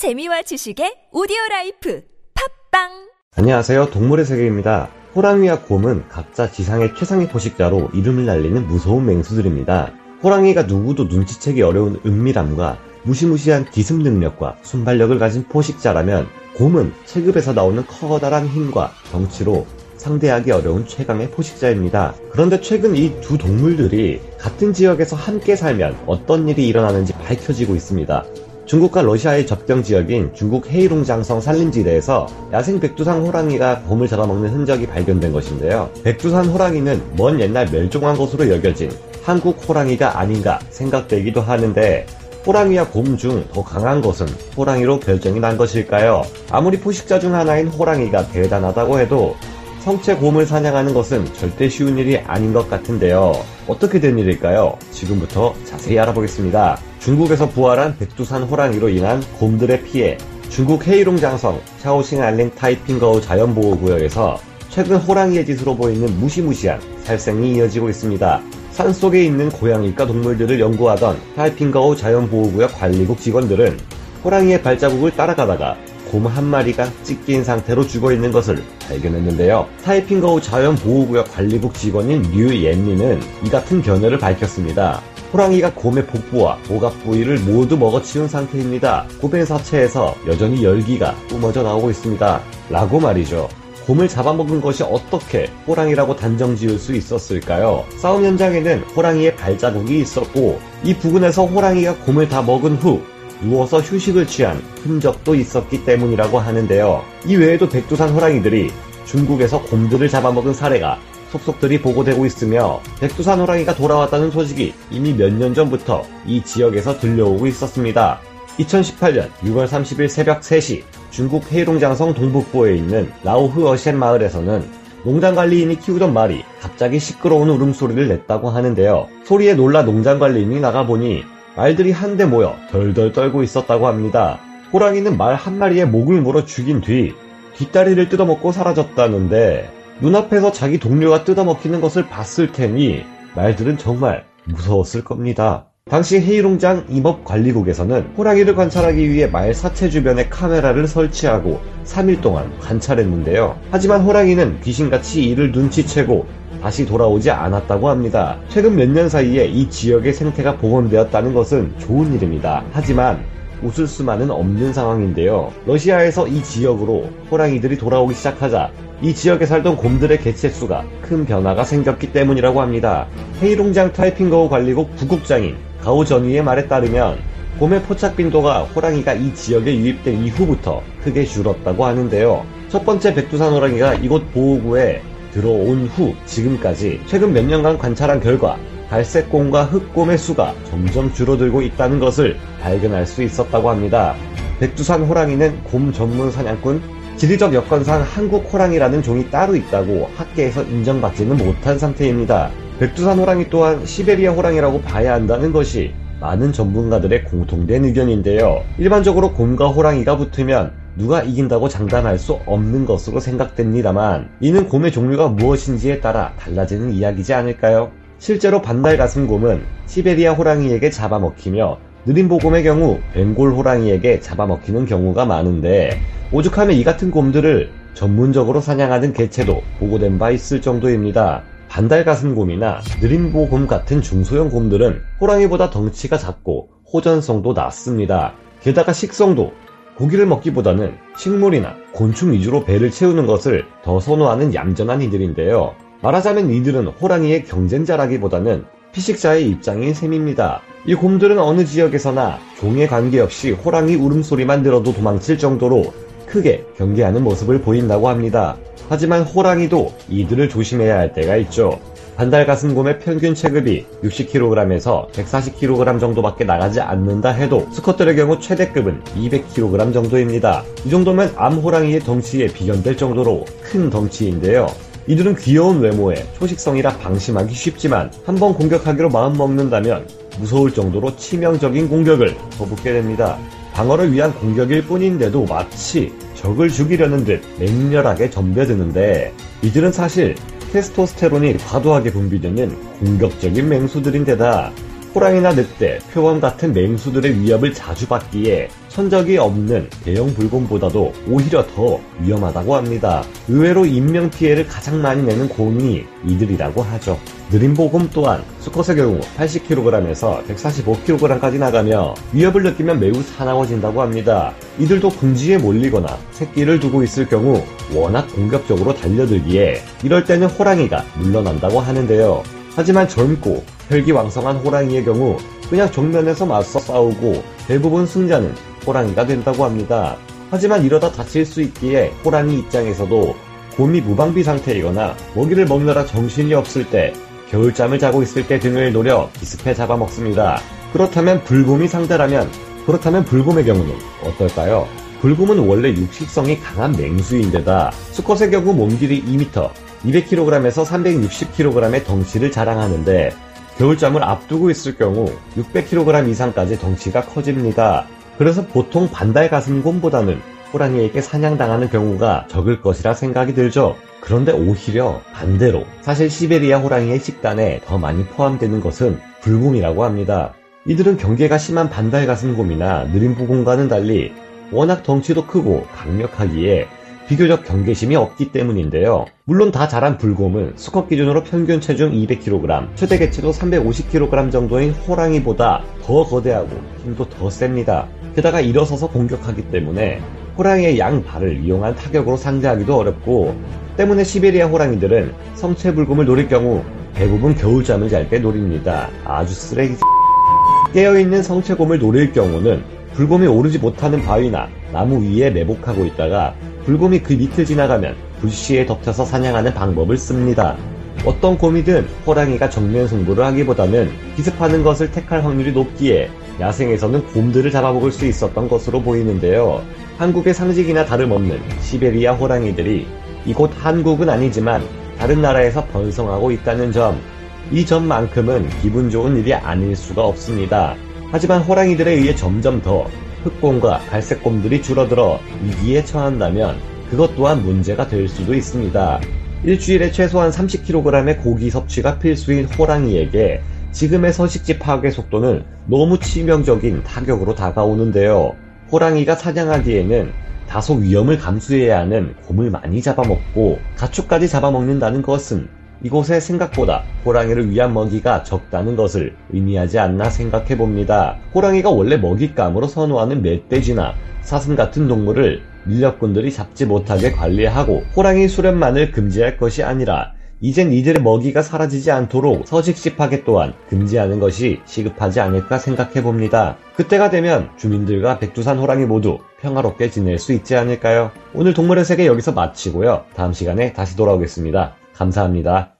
재미와 지식의 오디오 라이프 팟빵 안녕하세요. 동물의 세계입니다. 호랑이와 곰은 각자 지상의 최상의 포식자로 이름을 날리는 무서운 맹수들입니다. 호랑이가 누구도 눈치채기 어려운 은밀함과 무시무시한 기습 능력과 순발력을 가진 포식자라면 곰은 체급에서 나오는 커다란 힘과 덩치로 상대하기 어려운 최강의 포식자입니다. 그런데 최근 이 두 동물들이 같은 지역에서 함께 살면 어떤 일이 일어나는지 밝혀지고 있습니다. 중국과 러시아의 접경 지역인 중국 헤이룽장성 산림지대에서 야생 백두산 호랑이가 곰을 잡아먹는 흔적이 발견된 것인데요. 백두산 호랑이는 먼 옛날 멸종한 것으로 여겨진 한국 호랑이가 아닌가 생각되기도 하는데 호랑이와 곰 중 더 강한 것은 호랑이로 결정이 난 것일까요? 아무리 포식자 중 하나인 호랑이가 대단하다고 해도 성체 곰을 사냥하는 것은 절대 쉬운 일이 아닌 것 같은데요. 어떻게 된 일일까요? 지금부터 자세히 알아보겠습니다. 중국에서 부활한 백두산 호랑이로 인한 곰들의 피해, 중국 헤이룽 장성 샤오싱안링 타이핑거우 자연보호구역에서 최근 호랑이의 짓으로 보이는 무시무시한 살생이 이어지고 있습니다. 산 속에 있는 고양이과 동물들을 연구하던 타이핑거우 자연보호구역 관리국 직원들은 호랑이의 발자국을 따라가다가 곰 한 마리가 찢긴 상태로 죽어 있는 것을 발견했는데요. 타이핑거우 자연보호구역 관리국 직원인 류 옌리는 이 같은 견해를 밝혔습니다. 호랑이가 곰의 복부와 오각 부위를 모두 먹어치운 상태입니다. 곰의 사체에서 여전히 열기가 뿜어져 나오고 있습니다. 라고 말이죠. 곰을 잡아먹은 것이 어떻게 호랑이라고 단정 지을 수 있었을까요? 싸움 현장에는 호랑이의 발자국이 있었고 이 부근에서 호랑이가 곰을 다 먹은 후 누워서 휴식을 취한 흔적도 있었기 때문이라고 하는데요. 이 외에도 백두산 호랑이들이 중국에서 곰들을 잡아먹은 사례가 속속들이 보고되고 있으며 백두산 호랑이가 돌아왔다는 소식이 이미 몇 년 전부터 이 지역에서 들려오고 있었습니다. 2018년 6월 30일 새벽 3시 중국 헤이룽장성 동북부에 있는 라오흐어셴 마을에서는 농장관리인이 키우던 말이 갑자기 시끄러운 울음소리를 냈다고 하는데요. 소리에 놀라 농장관리인이 나가보니 말들이 한데 모여 덜덜 떨고 있었다고 합니다. 호랑이는 말 한 마리의 목을 물어 죽인 뒤 뒷다리를 뜯어먹고 사라졌다는데 눈앞에서 자기 동료가 뜯어먹히는 것을 봤을 테니 말들은 정말 무서웠을 겁니다. 당시 헤이룽장 임업관리국에서는 호랑이를 관찰하기 위해 말 사체 주변에 카메라를 설치하고 3일 동안 관찰했는데요. 하지만 호랑이는 귀신같이 이를 눈치채고 다시 돌아오지 않았다고 합니다. 최근 몇 년 사이에 이 지역의 생태가 복원되었다는 것은 좋은 일입니다. 하지만 웃을 수만은 없는 상황인데요. 러시아에서 이 지역으로 호랑이들이 돌아오기 시작하자 이 지역에 살던 곰들의 개체수가 큰 변화가 생겼기 때문이라고 합니다. 헤이룽장 타이핑거우 관리국 부국장인 가오 전위의 말에 따르면 곰의 포착 빈도가 호랑이가 이 지역에 유입된 이후부터 크게 줄었다고 하는데요. 첫 번째 백두산 호랑이가 이곳 보호구에 들어온 후 지금까지 최근 몇 년간 관찰한 결과 갈색곰과 흑곰의 수가 점점 줄어들고 있다는 것을 발견할 수 있었다고 합니다. 백두산 호랑이는 곰 전문 사냥꾼, 지리적 여건상 한국 호랑이라는 종이 따로 있다고 학계에서 인정받지는 못한 상태입니다. 백두산 호랑이 또한 시베리아 호랑이라고 봐야 한다는 것이 많은 전문가들의 공통된 의견인데요. 일반적으로 곰과 호랑이가 붙으면 누가 이긴다고 장담할 수 없는 것으로 생각됩니다만 이는 곰의 종류가 무엇인지에 따라 달라지는 이야기지 않을까요? 실제로 반달 가슴곰은 시베리아 호랑이에게 잡아먹히며 느림보곰의 경우 벵골 호랑이에게 잡아먹히는 경우가 많은데 오죽하면 이 같은 곰들을 전문적으로 사냥하는 개체도 보고된 바 있을 정도입니다. 반달가슴곰이나 느림보곰 같은 중소형 곰들은 호랑이보다 덩치가 작고 호전성도 낮습니다. 게다가 식성도 고기를 먹기보다는 식물이나 곤충 위주로 배를 채우는 것을 더 선호하는 얌전한 이들인데요. 말하자면 이들은 호랑이의 경쟁자라기보다는 피식자의 입장인 셈입니다. 이 곰들은 어느 지역에서나 종에 관계없이 호랑이 울음소리만 들어도 도망칠 정도로 크게 경계하는 모습을 보인다고 합니다. 하지만 호랑이도 이들을 조심해야 할 때가 있죠. 반달가슴곰의 평균 체급이 60kg에서 140kg 정도밖에 나가지 않는다 해도 수컷들의 경우 최대급은 200kg 정도입니다. 이 정도면 암호랑이의 덩치에 비견될 정도로 큰 덩치인데요. 이들은 귀여운 외모에 초식성이라 방심하기 쉽지만 한번 공격하기로 마음먹는다면 무서울 정도로 치명적인 공격을 퍼붓게 됩니다. 방어를 위한 공격일 뿐인데도 마치 적을 죽이려는 듯 맹렬하게 덤벼드는데 이들은 사실 테스토스테론이 과도하게 분비되는 공격적인 맹수들인데다 호랑이나 늑대, 표범 같은 맹수들의 위협을 자주 받기에 천적이 없는 대형 불곰보다도 오히려 더 위험하다고 합니다. 의외로 인명 피해를 가장 많이 내는 곰이 이들이라고 하죠. 느린 보곰 또한 수컷의 경우 80kg에서 145kg까지 나가며 위협을 느끼면 매우 사나워진다고 합니다. 이들도 궁지에 몰리거나 새끼를 두고 있을 경우 워낙 공격적으로 달려들기에 이럴 때는 호랑이가 물러난다고 하는데요. 하지만 젊고 혈기왕성한 호랑이의 경우 그냥 정면에서 맞서 싸우고 대부분 승자는 호랑이가 된다고 합니다. 하지만 이러다 다칠 수 있기에 호랑이 입장에서도 곰이 무방비 상태이거나 먹이를 먹느라 정신이 없을 때 겨울잠을 자고 있을 때 등을 노려 기습해 잡아먹습니다. 그렇다면 불곰이 상대라면 그렇다면 불곰의 경우는 어떨까요? 불곰은 원래 육식성이 강한 맹수인데다 수컷의 경우 몸길이 2m, 200kg에서 360kg의 덩치를 자랑하는데 겨울잠을 앞두고 있을 경우 600kg 이상까지 덩치가 커집니다. 그래서 보통 반달 가슴곰보다는 호랑이에게 사냥당하는 경우가 적을 것이라 생각이 들죠. 그런데 오히려 반대로 사실 시베리아 호랑이의 식단에 더 많이 포함되는 것은 불곰이라고 합니다. 이들은 경계가 심한 반달 가슴곰이나 느린 부곰과는 달리 워낙 덩치도 크고 강력하기에 비교적 경계심이 없기 때문인데요. 물론 다 자란 불곰은 수컷 기준으로 평균 체중 200kg, 최대 개체도 350kg 정도인 호랑이보다 더 거대하고 힘도 더 셉니다. 게다가 일어서서 공격하기 때문에 호랑이의 양 발을 이용한 타격으로 상대하기도 어렵고 때문에 시베리아 호랑이들은 성체 불곰을 노릴 경우 대부분 겨울잠을 잘 때 노립니다. 아주 쓰레기 깨어있는 성체곰을 노릴 경우는 불곰이 오르지 못하는 바위나 나무 위에 매복하고 있다가 불곰이 그 밑을 지나가면 불시에 덮쳐서 사냥하는 방법을 씁니다. 어떤 곰이든 호랑이가 정면 승부를 하기보다는 기습하는 것을 택할 확률이 높기에 야생에서는 곰들을 잡아먹을 수 있었던 것으로 보이는데요. 한국의 상징이나 다름없는 시베리아 호랑이들이 이곳 한국은 아니지만 다른 나라에서 번성하고 있다는 점, 이 점만큼은 기분 좋은 일이 아닐 수가 없습니다. 하지만 호랑이들에 의해 점점 더 흑곰과 갈색곰들이 줄어들어 위기에 처한다면 그것 또한 문제가 될 수도 있습니다. 일주일에 최소한 30kg의 고기 섭취가 필수인 호랑이에게 지금의 서식지 파괴 속도는 너무 치명적인 타격으로 다가오는데요. 호랑이가 사냥하기에는 다소 위험을 감수해야 하는 곰을 많이 잡아먹고 가축까지 잡아먹는다는 것은 이곳에 생각보다 호랑이를 위한 먹이가 적다는 것을 의미하지 않나 생각해 봅니다. 호랑이가 원래 먹잇감으로 선호하는 멧돼지나 사슴 같은 동물을 밀렵꾼들이 잡지 못하게 관리하고 호랑이 수련만을 금지할 것이 아니라 이젠 이들의 먹이가 사라지지 않도록 파괴 또한 금지하는 것이 시급하지 않을까 생각해 봅니다. 그때가 되면 주민들과 백두산 호랑이 모두 평화롭게 지낼 수 있지 않을까요? 오늘 동물의 세계 여기서 마치고요. 다음 시간에 다시 돌아오겠습니다. 감사합니다.